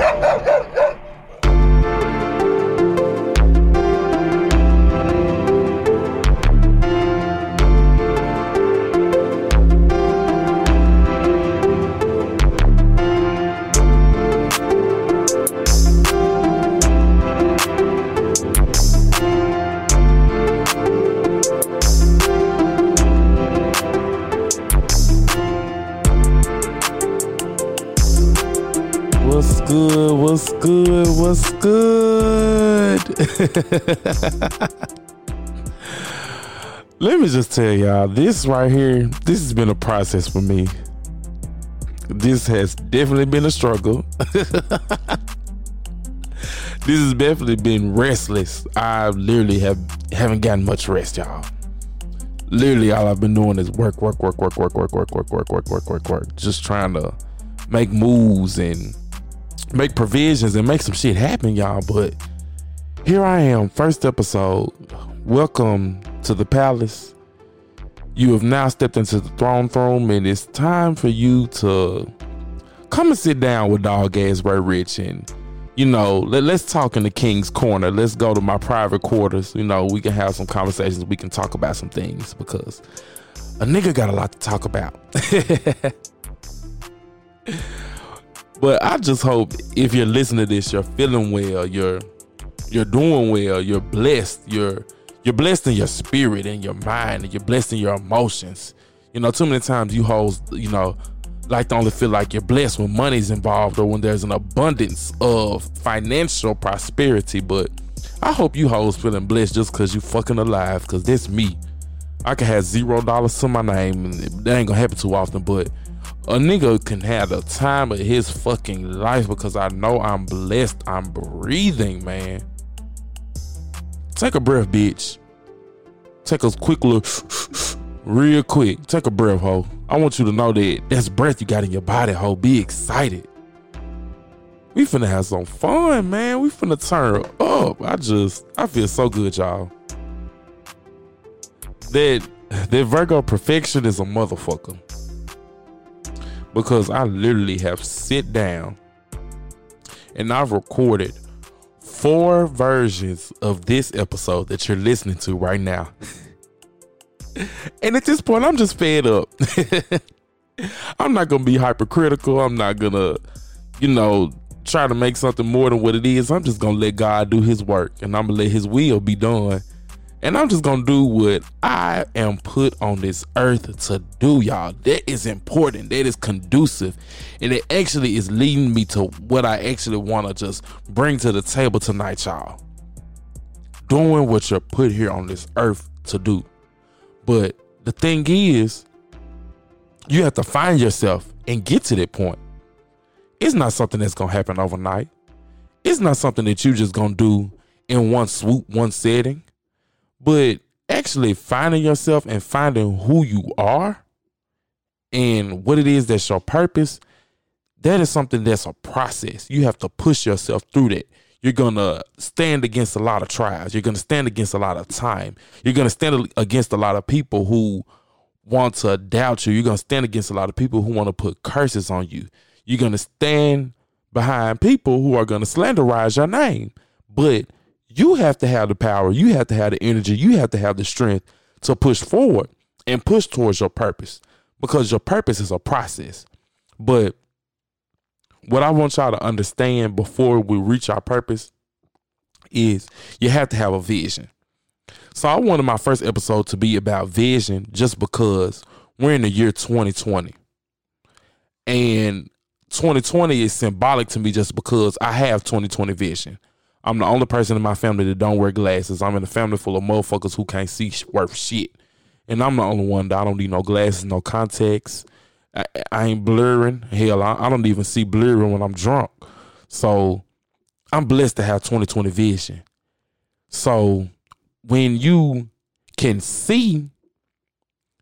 Ha ha! Let me just tell y'all, this right here, this has been a process for me. This has definitely been a struggle. this has definitely been restless. I literally have haven't gotten much rest, y'all. Literally, all I've been doing is work, work, work, work, work, work, work, work, work, work, work, work, work. Just trying to make moves and make provisions and make some shit happen, y'all. But here I am, first episode. Welcome to the palace. You have now stepped into the throne room, and it's time for you to come and sit down with Dog Ass Ray Rich and you know, let, us talk in the king's corner. Let's go to my private quarters. You know, we can have some conversations. We can talk about some things because a nigga got a lot to talk about. But I just hope if you're listening to this, you're feeling well, you're you're doing well, you're blessed, you're you're blessed in your spirit and your mind, and you're blessed in your emotions. You know, too many times you hold, you know, like to only feel like you're blessed when money's involved or when there's an abundance of financial prosperity. But I hope you hoes feeling blessed just cause you fucking alive, cause that's me. I can have zero dollars to my name and that ain't gonna happen too often, but a nigga can have the time of his fucking life because I know I'm blessed. I'm breathing, man. Take a breath, bitch. Take a quick look, real quick. Take a breath, ho. I want you to know that that's breath you got in your body, ho. Be excited. We finna have some fun, man. We finna turn up. I just, I feel so good, y'all. That, that Virgo perfection is a motherfucker because I literally have sit down and I've recorded four versions of this episode that you're listening to right now. and at this point, I'm just fed up. I'm not gonna be hypercritical. I'm not gonna, you know, try to make something more than what it is. I'm just gonna let God do his work and I'm gonna let his will be done and I'm just gonna do what I am put on this earth to do, y'all. That is important. That is conducive. And it actually is leading me to what I actually wanna just bring to the table tonight, y'all. Doing what you're put here on this earth to do. But the thing is, you have to find yourself and get to that point. It's not something that's gonna happen overnight. It's not something that you just gonna do in one swoop, one setting but actually finding yourself and finding who you are and what it is that's your purpose, that is something that's a process. You have to push yourself through that. You're going to stand against a lot of trials. You're going to stand against a lot of time. You're going to stand against a lot of people who want to doubt you. You're going to stand against a lot of people who want to put curses on you. You're going to stand behind people who are going to slanderize your name. But you have to have the power, you have to have the energy, you have to have the strength to push forward and push towards your purpose because your purpose is a process. But what I want y'all to understand before we reach our purpose is you have to have a vision. So I wanted my first episode to be about vision just because we're in the year 2020. And 2020 is symbolic to me just because I have 2020 vision. I'm the only person in my family that don't wear glasses. I'm in a family full of motherfuckers who can't see worth shit. And I'm the only one that I don't need no glasses, no contacts. I, I ain't blurring. Hell, I, I don't even see blurring when I'm drunk. So I'm blessed to have 20/20 vision. So when you can see,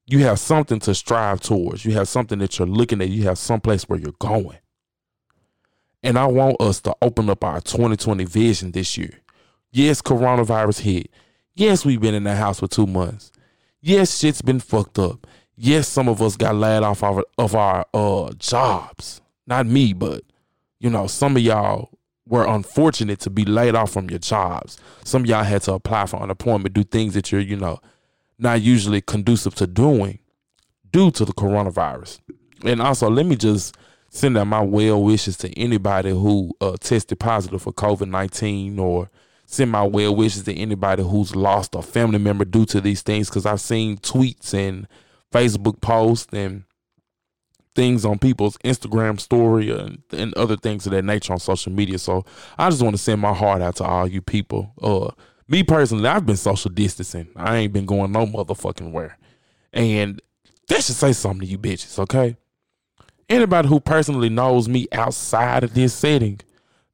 you have something to strive towards. You have something that you're looking at. You have someplace where you're going. And I want us to open up our 2020 vision this year. Yes, coronavirus hit. Yes, we've been in the house for two months. Yes, shit's been fucked up. Yes, some of us got laid off of, our uh, jobs. Not me, but you know, some of y'all were unfortunate to be laid off from your jobs. Some y'all had to apply for unemployment, do things that you're, you know, not usually conducive to doing due to the coronavirus. And also, let me just send out my well wishes to anybody who uh, tested positive for COVID 19 or send my well wishes to anybody who's lost a family member due to these things because I've seen tweets and Facebook posts and things on people's Instagram story and, and other things of that nature on social media. So I just want to send my heart out to all you people. Uh, me personally, I've been social distancing. I ain't been going no motherfucking where. And that should say something to you bitches, okay? Anybody who personally knows me outside of this setting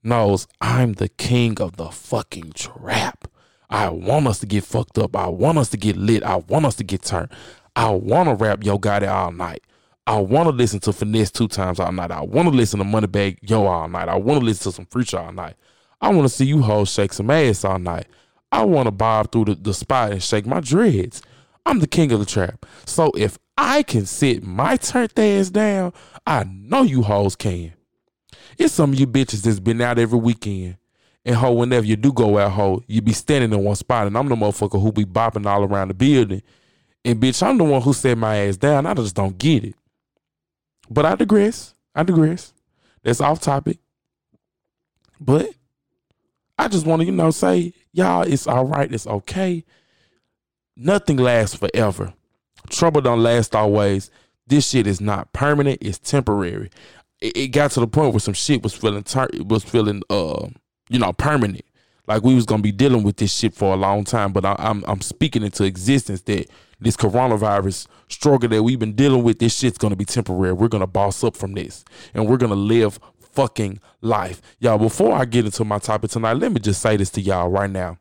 knows I'm the king of the fucking trap. I want us to get fucked up. I want us to get lit. I want us to get turned. I want to rap Yo Gotti all night. I want to listen to Finesse2Tymes all night. I want to listen to Moneybagg Yo all night. I want to listen to some Future all night. I want to see you hoes shake some ass all night. I want to bob through the, the spot and shake my dreads. I'm the king of the trap. So if I can sit my turned ass down, I know you hoes can. It's some of you bitches that's been out every weekend. And ho, whenever you do go out, ho, you be standing in one spot. And I'm the motherfucker who be bopping all around the building. And bitch, I'm the one who set my ass down. I just don't get it. But I digress. I digress. That's off topic. But I just want to, you know, say, y'all, it's all right. It's okay. Nothing lasts forever. Trouble don't last always. This shit is not permanent. It's temporary. It, it got to the point where some shit was feeling ter- was feeling uh you know permanent. Like we was gonna be dealing with this shit for a long time. But I, I'm I'm speaking into existence that this coronavirus struggle that we've been dealing with, this shit's gonna be temporary. We're gonna boss up from this, and we're gonna live fucking life, y'all. Before I get into my topic tonight, let me just say this to y'all right now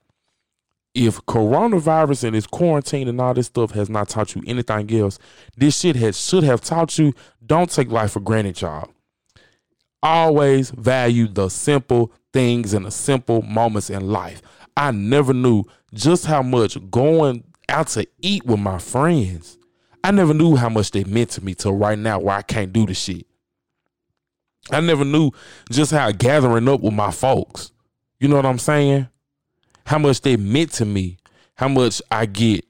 if coronavirus and this quarantine and all this stuff has not taught you anything else, this shit has should have taught you don't take life for granted, y'all. Always value the simple things and the simple moments in life. I never knew just how much going out to eat with my friends. I never knew how much they meant to me till right now where I can't do the shit. I never knew just how gathering up with my folks. You know what I'm saying? How much they meant to me, how much I get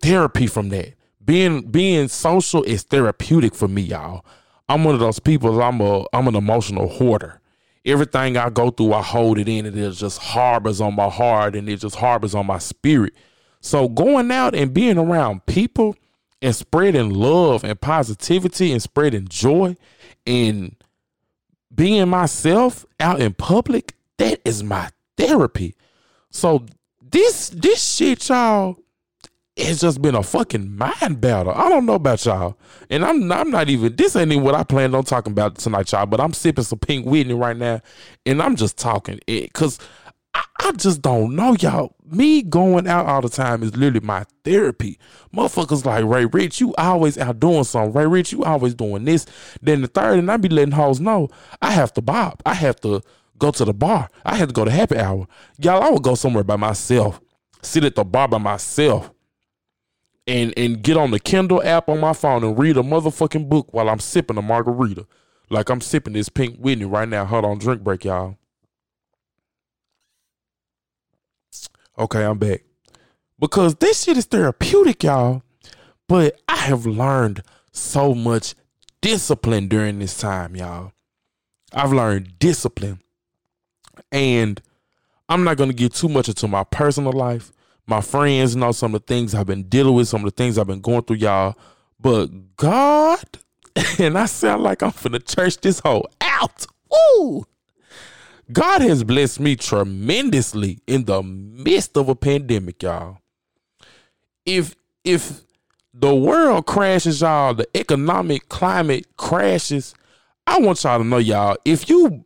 therapy from that. Being being social is therapeutic for me, y'all. I'm one of those people. I'm a I'm an emotional hoarder. Everything I go through, I hold it in, and it just harbors on my heart, and it just harbors on my spirit. So going out and being around people and spreading love and positivity and spreading joy and being myself out in public, that is my therapy. So this this shit, y'all, it's just been a fucking mind battle. I don't know about y'all, and I'm I'm not even. This ain't even what I planned on talking about tonight, y'all. But I'm sipping some Pink Whitney right now, and I'm just talking it because I, I just don't know, y'all. Me going out all the time is literally my therapy. Motherfuckers like Ray Rich, you always out doing something. Ray Rich, you always doing this. Then the third, and I be letting hoes know I have to bob. I have to go to the bar. I had to go to happy hour. Y'all, I would go somewhere by myself, sit at the bar by myself, and and get on the Kindle app on my phone and read a motherfucking book while I'm sipping a margarita. Like I'm sipping this Pink Whitney right now. Hold on, drink break, y'all. Okay, I'm back. Because this shit is therapeutic, y'all. But I have learned so much discipline during this time, y'all. I've learned discipline. And I'm not going to get too much into my personal life. My friends and all some of the things I've been dealing with, some of the things I've been going through, y'all. But God, and I sound like I'm finna church this whole out. Woo! God has blessed me tremendously in the midst of a pandemic, y'all. If if the world crashes, y'all, the economic climate crashes, I want y'all to know, y'all, if you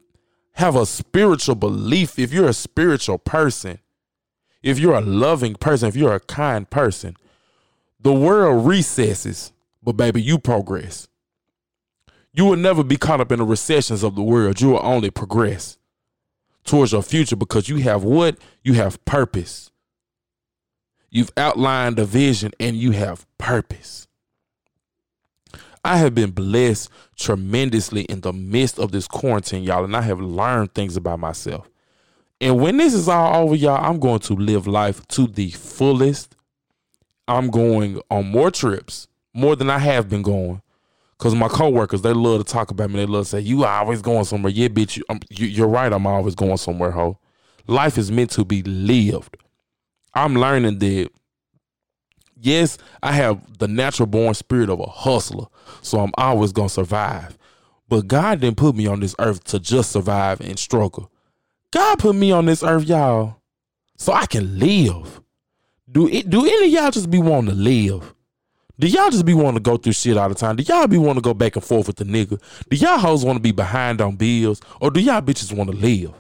have a spiritual belief, if you're a spiritual person, if you're a loving person, if you're a kind person, the world recesses, but baby, you progress. You will never be caught up in the recessions of the world. You will only progress towards your future because you have what? You have purpose. You've outlined a vision and you have purpose. I have been blessed tremendously in the midst of this quarantine, y'all, and I have learned things about myself. And when this is all over, y'all, I'm going to live life to the fullest. I'm going on more trips, more than I have been going. Cause my coworkers, they love to talk about me. They love to say, "You are always going somewhere." Yeah, bitch, you, um, you, are right. I'm always going somewhere, ho. Life is meant to be lived. I'm learning that. Yes, I have the natural born spirit of a hustler, so I'm always gonna survive. But God didn't put me on this earth to just survive and struggle. God put me on this earth, y'all, so I can live. Do it? Do any of y'all just be wanting to live? Do y'all just be wanting to go through shit all the time? Do y'all be wanting to go back and forth with the nigga? Do y'all hoes want to be behind on bills? Or do y'all bitches want to live?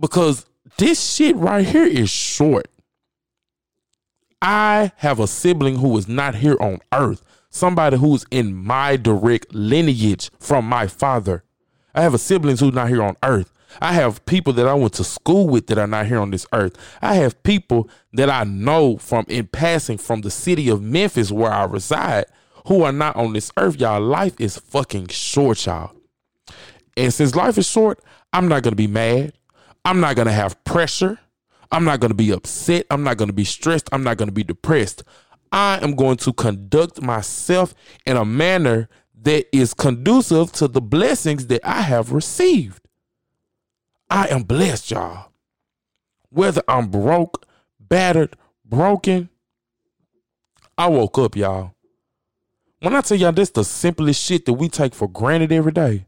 Because this shit right here is short. I have a sibling who is not here on earth. Somebody who's in my direct lineage from my father. I have a sibling who's not here on earth. I have people that I went to school with that are not here on this earth. I have people that I know from in passing from the city of Memphis where I reside who are not on this earth. Y'all, life is fucking short, y'all. And since life is short, I'm not gonna be mad. I'm not gonna have pressure. I'm not gonna be upset. I'm not gonna be stressed. I'm not gonna be depressed. I am going to conduct myself in a manner that is conducive to the blessings that I have received. I am blessed, y'all. Whether I'm broke, battered, broken, I woke up, y'all. When I tell y'all this the simplest shit that we take for granted every day.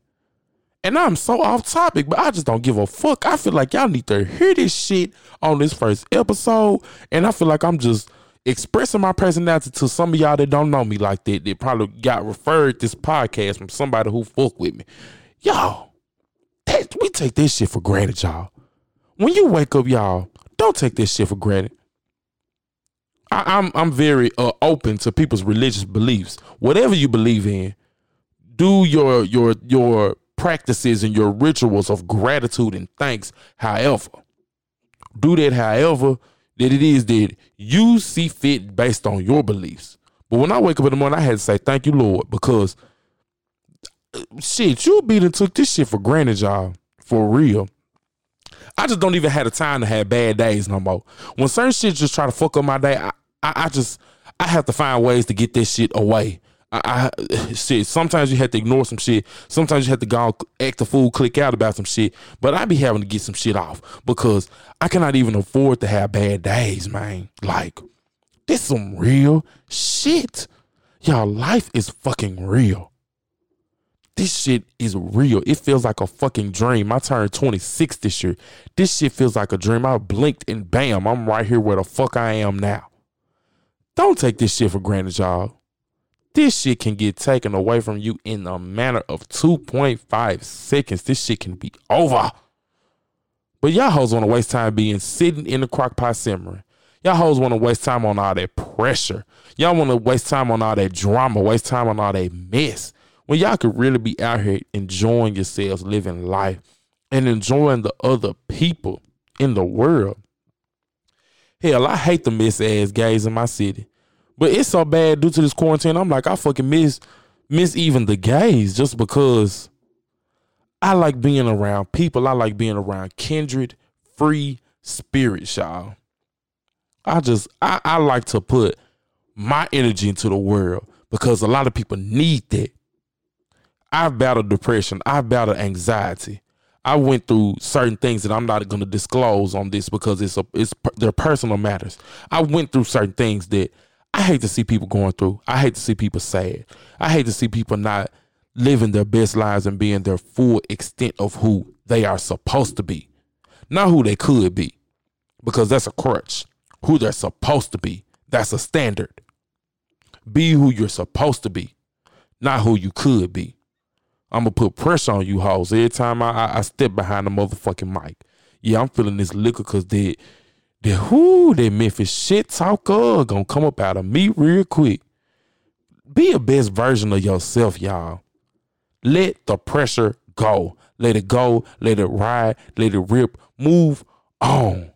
And I'm so off topic, but I just don't give a fuck. I feel like y'all need to hear this shit on this first episode. And I feel like I'm just expressing my personality to some of y'all that don't know me like that. That probably got referred this podcast from somebody who fuck with me. Y'all, that, we take this shit for granted, y'all. When you wake up, y'all, don't take this shit for granted. I, am I'm, I'm very uh, open to people's religious beliefs. Whatever you believe in, do your your your practices and your rituals of gratitude and thanks. However, do that. However, that it is that you see fit based on your beliefs. But when I wake up in the morning, I had to say thank you, Lord, because uh, shit, you be and took this shit for granted, y'all. For real. I just don't even have the time to have bad days no more. When certain shit just try to fuck up my day, I, I, I just I have to find ways to get this shit away. I, I shit. Sometimes you have to ignore some shit. Sometimes you have to go act a fool, click out about some shit. But I be having to get some shit off because I cannot even afford to have bad days, man. Like this some real shit. Y'all, life is fucking real this shit is real. It feels like a fucking dream. I turned 26 this year. This shit feels like a dream. I blinked and bam, I'm right here where the fuck I am now. Don't take this shit for granted, y'all. This shit can get taken away from you in a matter of 2.5 seconds. This shit can be over. But y'all hoes want to waste time being sitting in the crock pot simmering. Y'all hoes want to waste time on all that pressure. Y'all want to waste time on all that drama, waste time on all that mess when y'all could really be out here enjoying yourselves, living life, and enjoying the other people in the world. Hell, I hate the miss ass gays in my city. But it's so bad due to this quarantine. I'm like, I fucking miss miss even the gays just because I like being around people. I like being around kindred, free spirits, y'all. I just I, I like to put my energy into the world because a lot of people need that. I've battled depression. I've battled anxiety. I went through certain things that I'm not going to disclose on this because it's a it's their personal matters. I went through certain things that I hate to see people going through. I hate to see people sad. I hate to see people not living their best lives and being their full extent of who they are supposed to be, not who they could be, because that's a crutch. Who they're supposed to be. That's a standard. Be who you're supposed to be, not who you could be. I'm gonna put pressure on you hoes every time I, I, I step behind the motherfucking mic. Yeah, I'm feeling this liquor cause they they whoo that Memphis shit talker gonna come up out of me real quick. Be a best version of yourself, y'all. Let the pressure go. Let it go. Let it ride. Let it rip. Move on.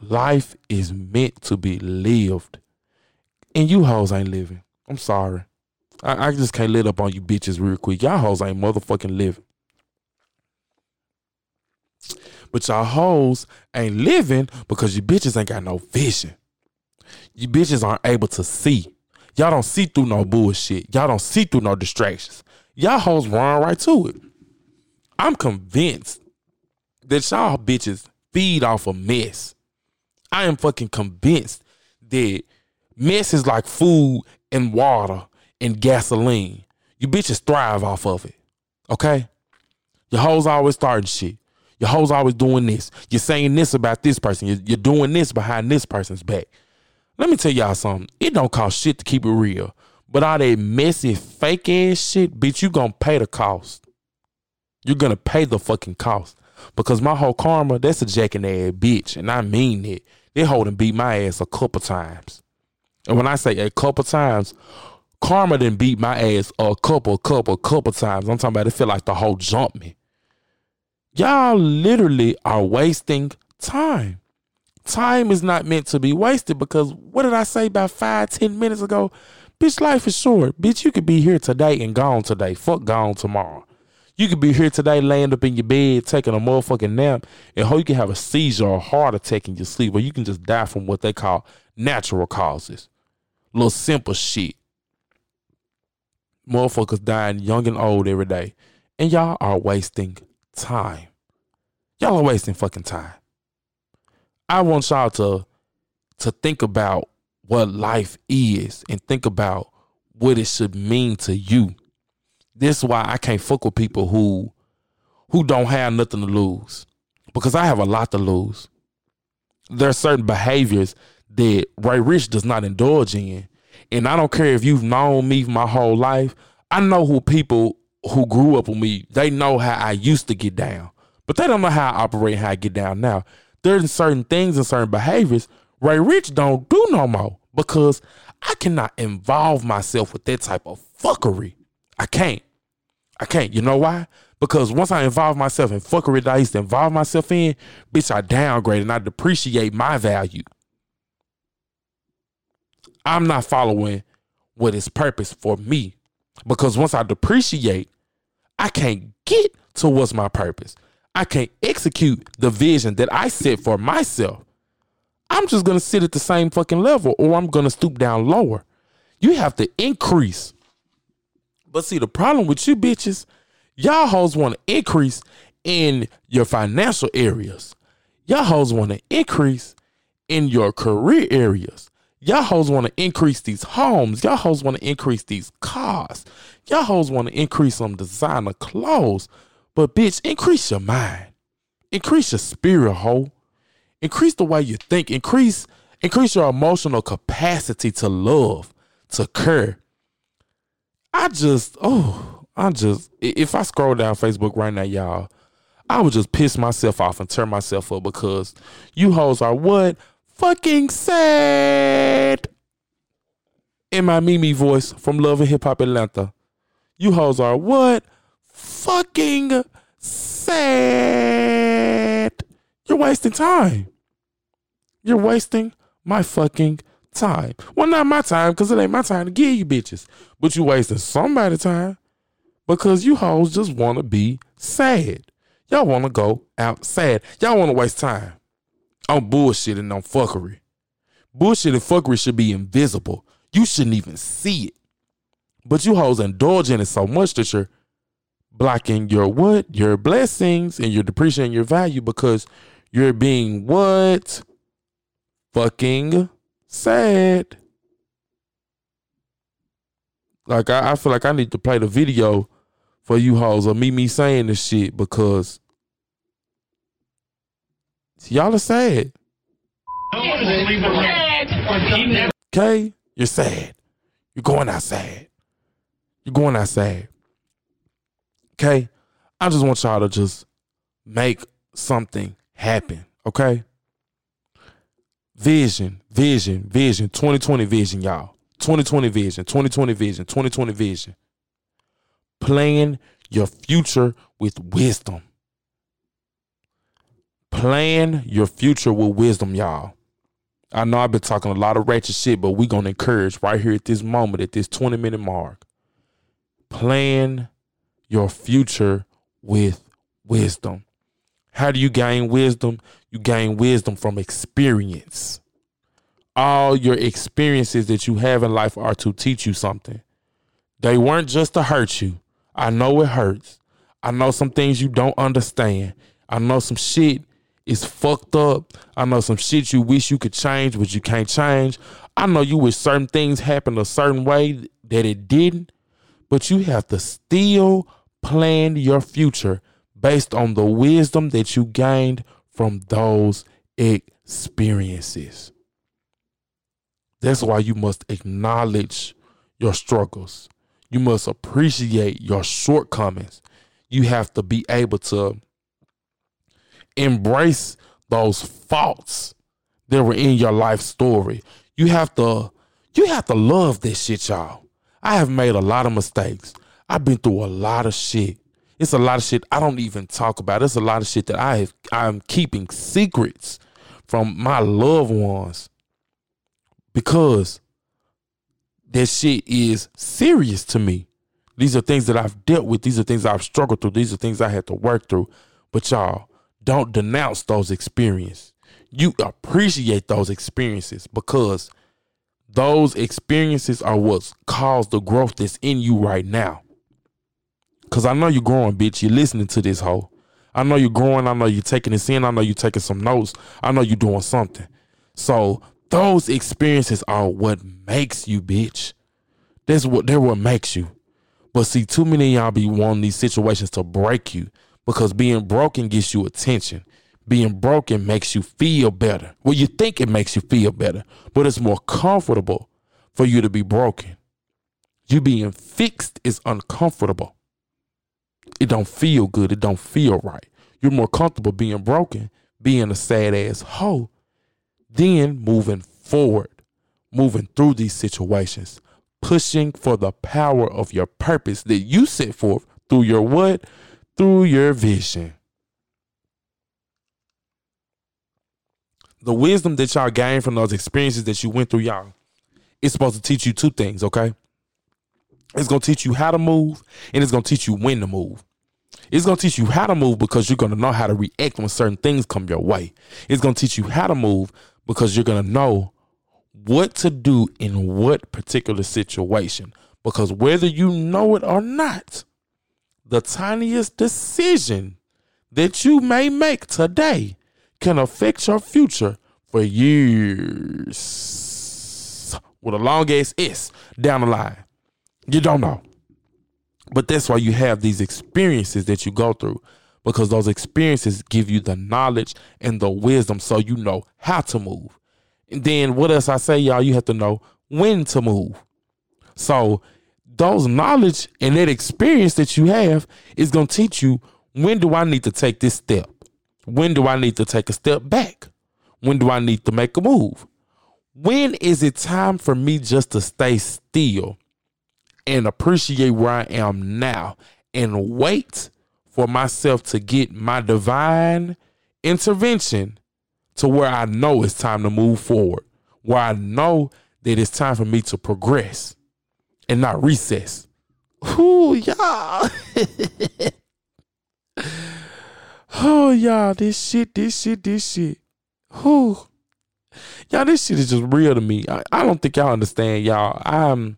Life is meant to be lived. And you hoes ain't living. I'm sorry. I, I just can't let up on you bitches real quick. Y'all hoes ain't motherfucking living. But y'all hoes ain't living because you bitches ain't got no vision. You bitches aren't able to see. Y'all don't see through no bullshit. Y'all don't see through no distractions. Y'all hoes run right to it. I'm convinced that y'all bitches feed off of mess. I am fucking convinced that mess is like food and water and gasoline. You bitches thrive off of it. Okay? Your hoes always starting shit. Your hoes always doing this. You're saying this about this person. You're, you're doing this behind this person's back. Let me tell y'all something. It don't cost shit to keep it real. But all that messy, fake ass shit, bitch, you gonna pay the cost. You're gonna pay the fucking cost. Because my whole karma, that's a jacking ass bitch. And I mean it. They holding beat my ass a couple times. And when I say a couple times, karma didn't beat my ass a couple, couple, couple times. I'm talking about it feel like the whole jump me. Y'all literally are wasting time. Time is not meant to be wasted because what did I say about five, ten minutes ago? Bitch, life is short. Bitch, you could be here today and gone today. Fuck gone tomorrow. You could be here today laying up in your bed taking a motherfucking nap and hope you can have a seizure or heart attack in your sleep or you can just die from what they call natural causes. Little simple shit. Motherfuckers dying young and old every day. And y'all are wasting time. Y'all are wasting fucking time. I want y'all to to think about what life is and think about what it should mean to you. This is why I can't fuck with people who who don't have nothing to lose. Because I have a lot to lose. There are certain behaviors that Ray Rich does not indulge in. And I don't care if you've known me my whole life. I know who people who grew up with me, they know how I used to get down. But they don't know how I operate, how I get down now. There's certain things and certain behaviors Ray Rich don't do no more because I cannot involve myself with that type of fuckery. I can't. I can't. You know why? Because once I involve myself in fuckery that I used to involve myself in, bitch, I downgrade and I depreciate my value. I'm not following what is purpose for me. Because once I depreciate, I can't get to what's my purpose. I can't execute the vision that I set for myself. I'm just gonna sit at the same fucking level or I'm gonna stoop down lower. You have to increase. But see, the problem with you bitches, y'all hoes wanna increase in your financial areas. Y'all hoes wanna increase in your career areas. Y'all hoes want to increase these homes. Y'all hoes want to increase these cars. Y'all hoes want to increase some designer clothes. But bitch, increase your mind. Increase your spirit, hoe. Increase the way you think. Increase increase your emotional capacity to love, to care. I just, oh, I just if I scroll down Facebook right now, y'all, I would just piss myself off and turn myself up because you hoes are what? Fucking sad. In my Mimi voice from Love and Hip Hop Atlanta. You hoes are what? Fucking sad. You're wasting time. You're wasting my fucking time. Well, not my time, because it ain't my time to give you bitches. But you wasting somebody's time because you hoes just want to be sad. Y'all want to go out sad. Y'all want to waste time on bullshit and on fuckery. Bullshit and fuckery should be invisible. You shouldn't even see it. But you hoes indulge in it so much that you're blocking your what? Your blessings and you're depreciating your value because you're being what? Fucking sad. Like I, I feel like I need to play the video for you hoes or Mimi saying this shit because y'all are sad. Okay? You're sad. You're going outside. You're going outside. Okay? I just want y'all to just make something happen. Okay? Vision, vision, vision, 2020 vision, y'all. 2020 vision, 2020 vision, 2020 vision. Plan your future with wisdom. Plan your future with wisdom, y'all. I know I've been talking a lot of ratchet shit, but we gonna encourage right here at this moment, at this 20 minute mark. plan your future with wisdom. How do you gain wisdom? You gain wisdom from experience. All your experiences that you have in life are to teach you something. They weren't just to hurt you. I know it hurts. I know some things you don't understand. I know some shit is fucked up. I know some shit you wish you could change, but you can't change. I know you wish certain things happened a certain way that it didn't, but you have to still plan your future based on the wisdom that you gained from those experiences. That's why you must acknowledge your struggles. You must appreciate your shortcomings. You have to be able to embrace those faults that were in your life story. You have to you have to love this shit, y'all. I have made a lot of mistakes. I've been through a lot of shit. It's a lot of shit I don't even talk about. It's a lot of shit that I have I'm keeping secrets from my loved ones because that shit is serious to me. These are things that I've dealt with. These are things I've struggled through. These are things I had to work through. But y'all, don't denounce those experiences. You appreciate those experiences because those experiences are what's caused the growth that's in you right now. Cause I know you're growing, bitch. You're listening to this whole. I know you're growing. I know you're taking this in. I know you're taking some notes. I know you're doing something. So those experiences are what makes you, bitch. That's what they're what makes you. But see, too many y'all be wanting these situations to break you because being broken gets you attention. Being broken makes you feel better. Well, you think it makes you feel better, but it's more comfortable for you to be broken. You being fixed is uncomfortable. It don't feel good. It don't feel right. You're more comfortable being broken, being a sad ass hoe, then moving forward, moving through these situations, pushing for the power of your purpose that you set forth through your what? Through your vision. The wisdom that y'all gain from those experiences that you went through, y'all, it's supposed to teach you two things, okay? It's gonna teach you how to move, and it's gonna teach you when to move. It's gonna teach you how to move because you're gonna know how to react when certain things come your way. It's gonna teach you how to move because you're gonna know what to do in what particular situation. Because whether you know it or not, the tiniest decision that you may make today can affect your future for years with a long ass S down the line. You don't know. But that's why you have these experiences that you go through because those experiences give you the knowledge and the wisdom so you know how to move. And then what else I say, y'all, you have to know when to move. So those knowledge and that experience that you have is going to teach you when do I need to take this step? When do I need to take a step back? When do I need to make a move? When is it time for me just to stay still and appreciate where I am now and wait for myself to get my divine intervention to where I know it's time to move forward, where I know that it's time for me to progress and not recess. Ooh, y'all. oh, y'all, this shit, this shit, this shit. Whew. Y'all, this shit is just real to me. I, I don't think y'all understand, y'all. I'm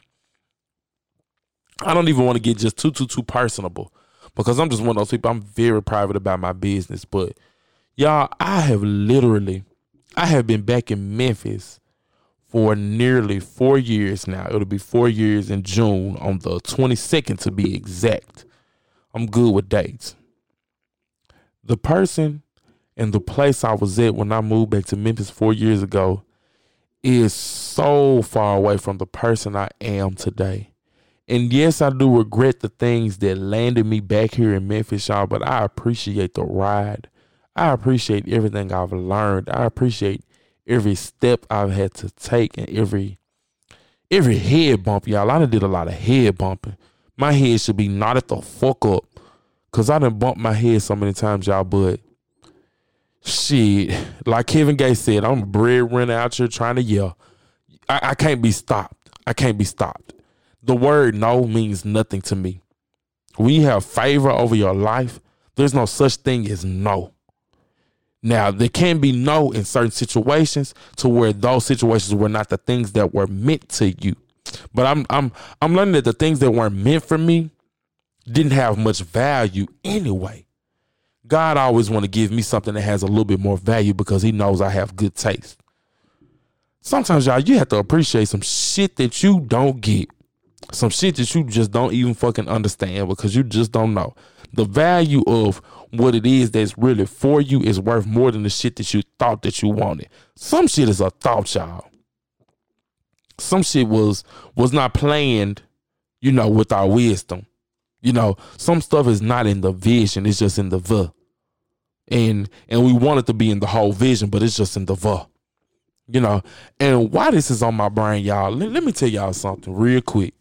I don't even want to get just too too too personable because I'm just one of those people. I'm very private about my business, but y'all, I have literally, I have been back in Memphis for nearly four years now. It'll be four years in June on the 22nd to be exact. I'm good with dates. The person and the place I was at when I moved back to Memphis four years ago is so far away from the person I am today. And yes, I do regret the things that landed me back here in Memphis, y'all, but I appreciate the ride. I appreciate everything I've learned. I appreciate every step I've had to take and every every head bump, y'all. I done did a lot of head bumping. My head should be knotted the fuck up. Cause I done bumped my head so many times, y'all, but shit, like Kevin Gates said, I'm a breadwinner out here trying to yell. I, I can't be stopped. I can't be stopped the word no means nothing to me. We have favor over your life, there's no such thing as no. Now, there can be no in certain situations to where those situations were not the things that were meant to you. But I'm I'm I'm learning that the things that weren't meant for me didn't have much value anyway. God always want to give me something that has a little bit more value because he knows I have good taste. Sometimes y'all you have to appreciate some shit that you don't get. Some shit that you just don't even fucking understand because you just don't know. The value of what it is that's really for you is worth more than the shit that you thought that you wanted. Some shit is a thought, y'all. Some shit was was not planned, you know, with our wisdom. You know, some stuff is not in the vision, it's just in the the. And and we want it to be in the whole vision, but it's just in the the. You know, and why this is on my brain, y'all, let, let me tell y'all something real quick.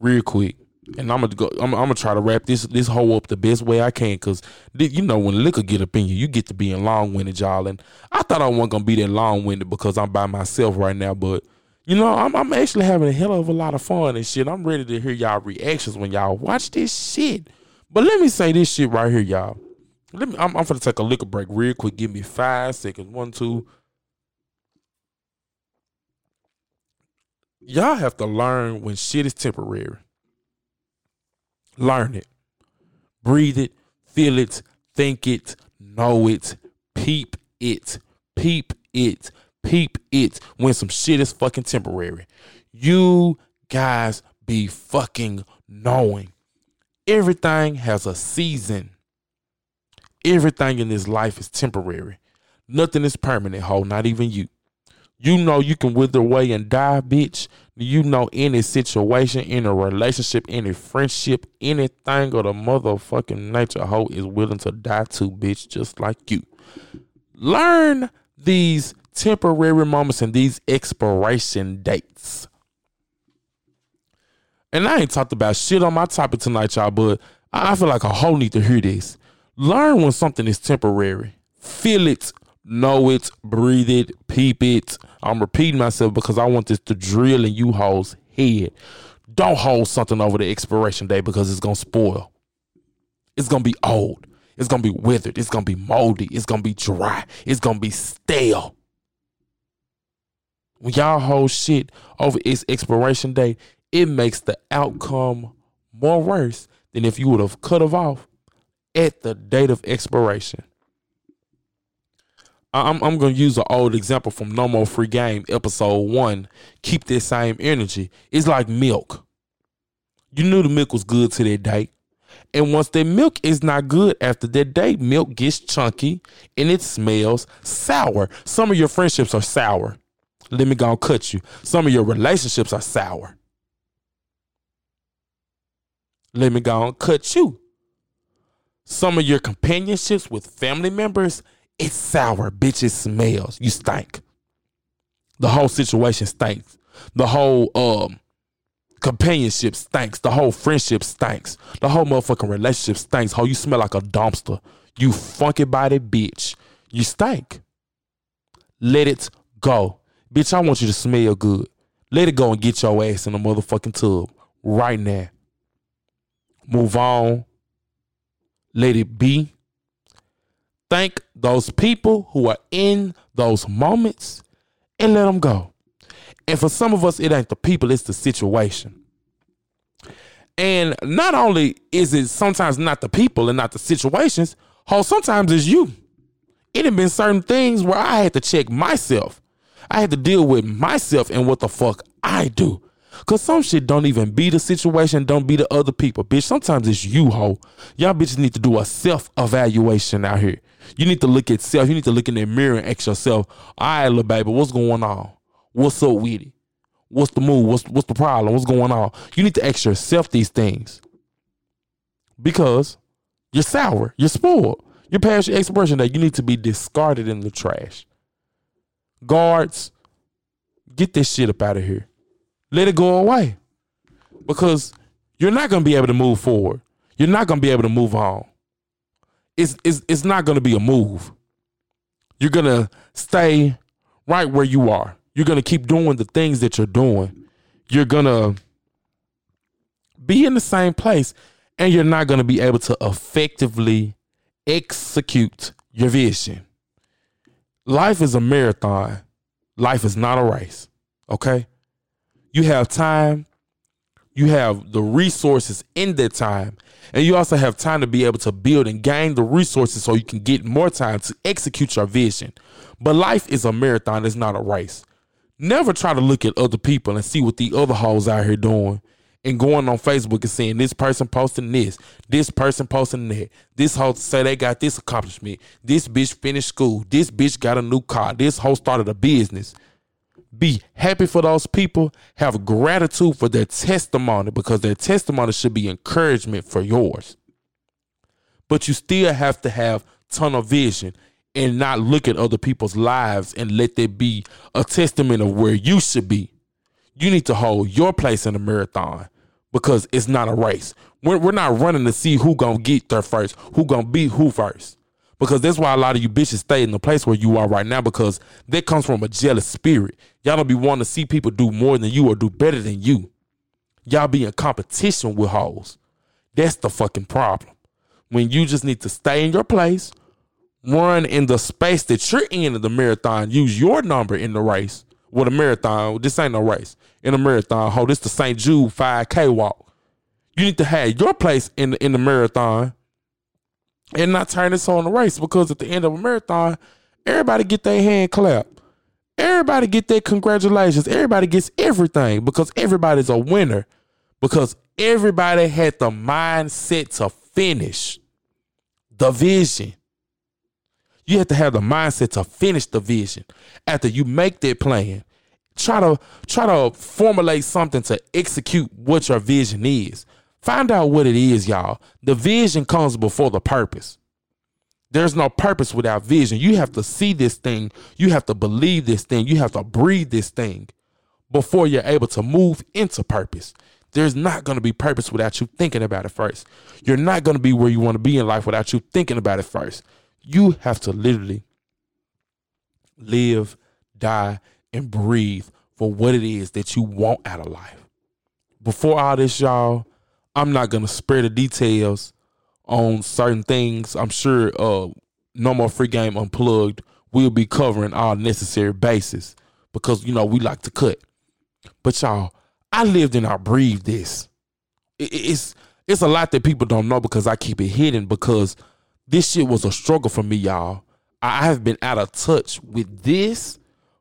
Real quick and I'm gonna go. I'm, gonna try to wrap this this whole up the best way I can, cause you know when liquor get up in you, you get to being long winded, y'all. And I thought I wasn't gonna be that long winded because I'm by myself right now, but you know I'm I'm actually having a hell of a lot of fun and shit. I'm ready to hear y'all reactions when y'all watch this shit. But let me say this shit right here, y'all. Let me. I'm, I'm gonna take a liquor break real quick. Give me five seconds. One, two. Y'all have to learn when shit is temporary learn it, breathe it, feel it, think it, know it, peep it, peep it, peep it when some shit is fucking temporary. You guys be fucking knowing. Everything has a season. Everything in this life is temporary. Nothing is permanent, ho, not even you. You know you can wither away and die, bitch. You know any situation, any relationship, any friendship, anything of the motherfucking nature hoe is willing to die to, bitch, just like you. Learn these temporary moments and these expiration dates. And I ain't talked about shit on my topic tonight, y'all, but I feel like a whole need to hear this. Learn when something is temporary. Feel it know it, breathe it, peep it. I'm repeating myself because I want this to drill in you hoes head. Don't hold something over the expiration date because it's gonna spoil. It's gonna be old. It's gonna be withered. It's gonna be moldy. It's gonna be dry. It's gonna be stale. When y'all hold shit over its expiration date, it makes the outcome more worse than if you would have cut it off at the date of expiration. I'm I'm gonna use an old example from No More Free Game, episode one. Keep that same energy. It's like milk. You knew the milk was good to that day. And once that milk is not good after that day, milk gets chunky and it smells sour. Some of your friendships are sour. Let me go and cut you. Some of your relationships are sour. Let me go and cut you. Some of your companionships with family members it's sour, bitch. It smells. You stink. The whole situation stinks. The whole um companionship stinks. The whole friendship stinks. The whole motherfucking relationship stinks. How you smell like a dumpster. You funky body bitch. You stink. Let it go. Bitch, I want you to smell good. Let it go and get your ass in the motherfucking tub right now. Move on. Let it be thank those people who are in those moments and let them go. And for some of us, it ain't the people, it's the situation. And not only is it sometimes not the people and not the situations, how sometimes it's you. It have been certain things where I had to check myself. I had to deal with myself and what the fuck I do. Cause some shit don't even be the situation, don't be the other people. Bitch, sometimes it's you, ho. Y'all bitches need to do a self-evaluation out here. You need to look at self. You need to look in the mirror and ask yourself, all right, little baby, what's going on? What's up with it? What's the move? What's what's the problem? What's going on? You need to ask yourself these things. Because you're sour, you're spoiled. You're past your expiration that you need to be discarded in the trash. Guards, get this shit up out of here. Let it go away. Because you're not gonna be able to move forward. You're not gonna be able to move on it's it's it's not going to be a move. You're going to stay right where you are. You're going to keep doing the things that you're doing. You're going to be in the same place and you're not going to be able to effectively execute your vision. Life is a marathon. Life is not a race. Okay? You have time, you have the resources in that time, and you also have time to be able to build and gain the resources so you can get more time to execute your vision. But life is a marathon, it's not a race. Never try to look at other people and see what the other hoes out here doing and going on Facebook and seeing this person posting this, this person posting that, this hoe say they got this accomplishment, this bitch finished school, this bitch got a new car, this hoe started a business. Be happy for those people. Have gratitude for their testimony because their testimony should be encouragement for yours. But you still have to have tunnel vision and not look at other people's lives and let that be a testament of where you should be. You need to hold your place in the marathon because it's not a race. We're, we're not running to see who gonna get there first, who gonna be who first. Because that's why a lot of you bitches stay in the place where you are right now because that comes from a jealous spirit. Y'all don't be wanting to see people do more than you or do better than you. Y'all be in competition with hoes. That's the fucking problem. When you just need to stay in your place, run in the space that you're in in the marathon, use your number in the race, with a marathon. This ain't no race. In a marathon, hold this the St. Jude 5K walk. You need to have your place in the, in the marathon and not turn this on the race because at the end of a marathon, everybody get their hand clapped. Everybody get their congratulations. Everybody gets everything because everybody's a winner. Because everybody had the mindset to finish the vision. You have to have the mindset to finish the vision. After you make that plan, try to try to formulate something to execute what your vision is. Find out what it is, y'all. The vision comes before the purpose. There's no purpose without vision. You have to see this thing. You have to believe this thing. You have to breathe this thing before you're able to move into purpose. There's not going to be purpose without you thinking about it first. You're not going to be where you want to be in life without you thinking about it first. You have to literally live, die, and breathe for what it is that you want out of life. Before all this, y'all, I'm not gonna spare the details on certain things. I'm sure uh, no more free game unplugged. We'll be covering all necessary bases because you know we like to cut. But y'all, I lived and I breathed this. It's it's a lot that people don't know because I keep it hidden because this shit was a struggle for me, y'all. I have been out of touch with this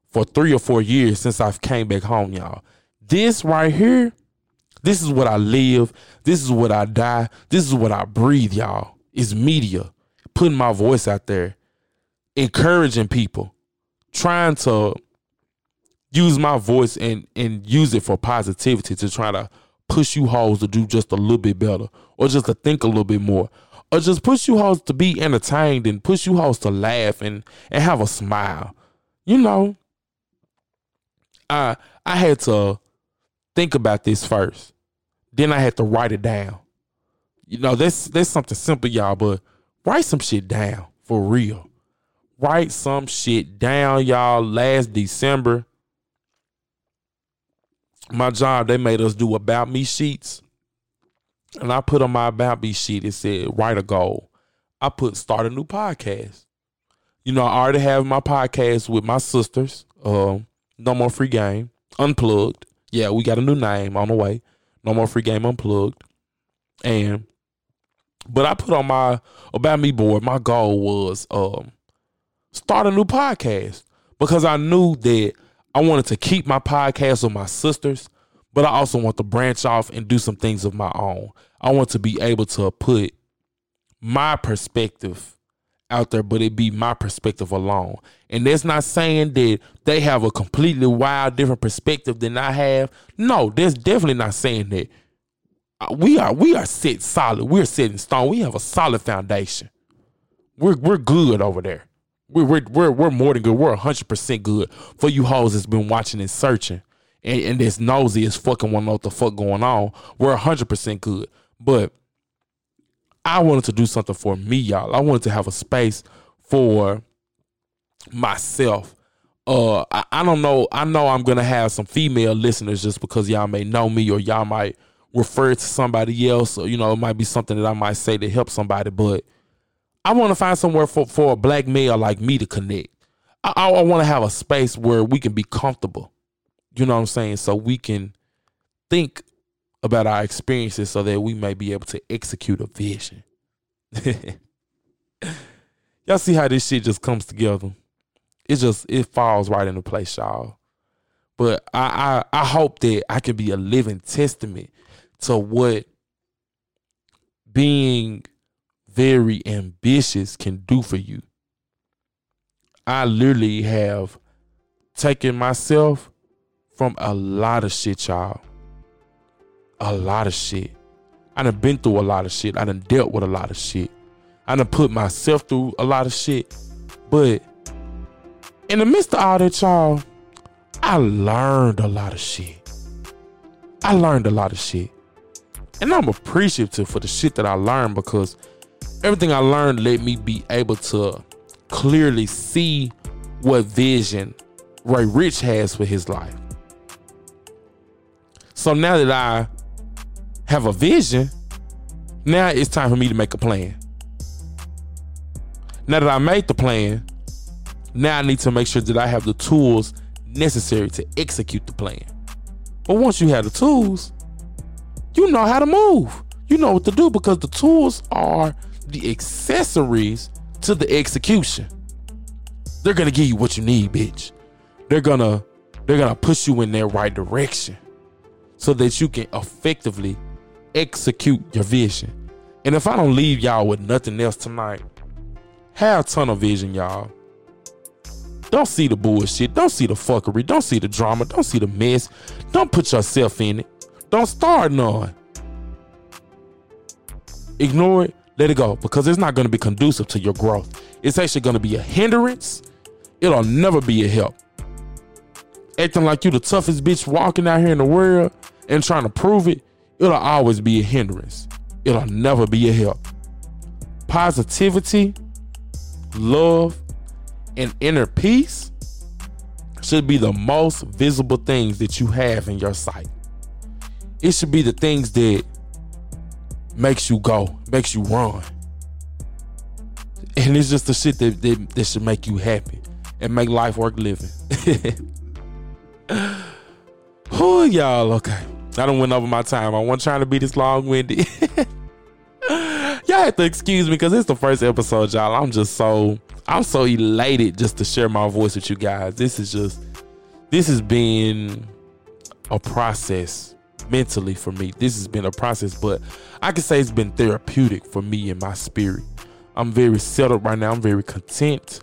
for three or four years since I've came back home, y'all. This right here, this is what I live. This is what I die. This is what I breathe, y'all. Is media. Putting my voice out there, encouraging people, trying to use my voice and and use it for positivity to try to push you hoes to do just a little bit better or just to think a little bit more or just push you hoes to be entertained and push you hoes to laugh and and have a smile. You know, I I had to think about this first. Then I had to write it down. You know, that's that's something simple, y'all, but write some shit down for real. Write some shit down, y'all. Last December, my job, they made us do about me sheets and I put on my about me sheet, it said write a goal. I put start a new podcast. You know, I already have my podcast with my sisters. Um, no more free game. Unplugged. Yeah, we got a new name on the way. No more free game unplugged. And but I put on my about me board, my goal was um start a new podcast. Because I knew that I wanted to keep my podcast with my sisters, but I also want to branch off and do some things of my own. I want to be able to put my perspective out there, but it be my perspective alone. And that's not saying that they have a completely wild different perspective than I have. No, that's definitely not saying that. Uh, we are we are set solid. We're set in stone. We have a solid foundation. We're we're good over there. We're we're we're, we're more than good. We're hundred percent good for you hoes that's been watching and searching and, and this nosy is fucking to know what the fuck going on. We're hundred percent good. But I wanted to do something for me, y'all. I wanted to have a space for myself. Uh, I, I don't know. I know I'm gonna have some female listeners just because y'all may know me or y'all might refer to somebody else, or you know, it might be something that I might say to help somebody, but I want to find somewhere for, for a black male like me to connect. I, I, I want to have a space where we can be comfortable. You know what I'm saying? So we can think about our experiences so that we may be able to execute a vision. y'all see how this shit just comes together? It just it falls right into place, y'all. But I, I I hope that I can be a living testament to what being very ambitious can do for you. I literally have taken myself from a lot of shit, y'all. A lot of shit. I done been through a lot of shit. I done dealt with a lot of shit. I done put myself through a lot of shit. But in the midst of all that, y'all, I learned a lot of shit. I learned a lot of shit. And I'm appreciative for the shit that I learned because everything I learned let me be able to clearly see what vision Ray Rich has for his life. So now that I have a vision, now it's time for me to make a plan. Now that I made the plan, now I need to make sure that I have the tools necessary to execute the plan. But once you have the tools, you know how to move. You know what to do because the tools are the accessories to the execution. They're gonna give you what you need, bitch. They're gonna they're gonna push you in their right direction so that you can effectively execute your vision. And if I don't leave y'all with nothing else tonight, have tunnel vision, y'all. Don't see the bullshit. Don't see the fuckery. Don't see the drama. Don't see the mess. Don't put yourself in it. Don't start none. Ignore it. Let it go because it's not going to be conducive to your growth. It's actually going to be a hindrance. It'll never be a help. Acting like you the toughest bitch walking out here in the world and trying to prove it, it'll always be a hindrance. It'll never be a help. Positivity, love, and inner peace should be the most visible things that you have in your sight. It should be the things that makes you go, makes you run. And it's just the shit that, that, that should make you happy and make life worth living. Who y'all? Okay. I don't went over my time. I wasn't trying to be this long winded. y'all have to excuse me because it's the first episode, y'all. I'm just so I'm so elated just to share my voice with you guys. This is just this has been a process mentally for me. This has been a process, but I can say it's been therapeutic for me and my spirit. I'm very settled right now. I'm very content.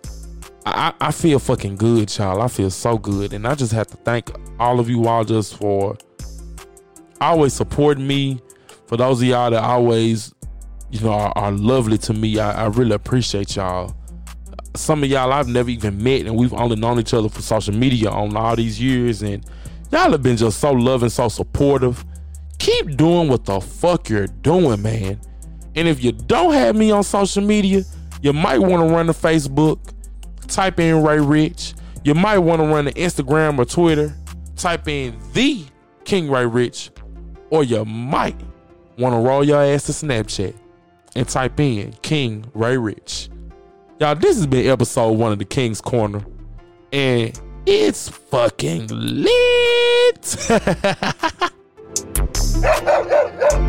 I, I feel fucking good, y'all. I feel so good. And I just have to thank all of you all just for always supporting me. For those of y'all that always, you know, are, are lovely to me, I, I really appreciate y'all. Some of y'all I've never even met, and we've only known each other for social media on all these years. And y'all have been just so loving, so supportive. Keep doing what the fuck you're doing, man. And if you don't have me on social media, you might want to run to Facebook, type in Ray Rich. You might want to run to Instagram or Twitter, type in the King Ray Rich, or you might want to roll your ass to Snapchat and type in King Ray Rich. Y'all, this has been episode one of the King's Korner, and it's fucking lit.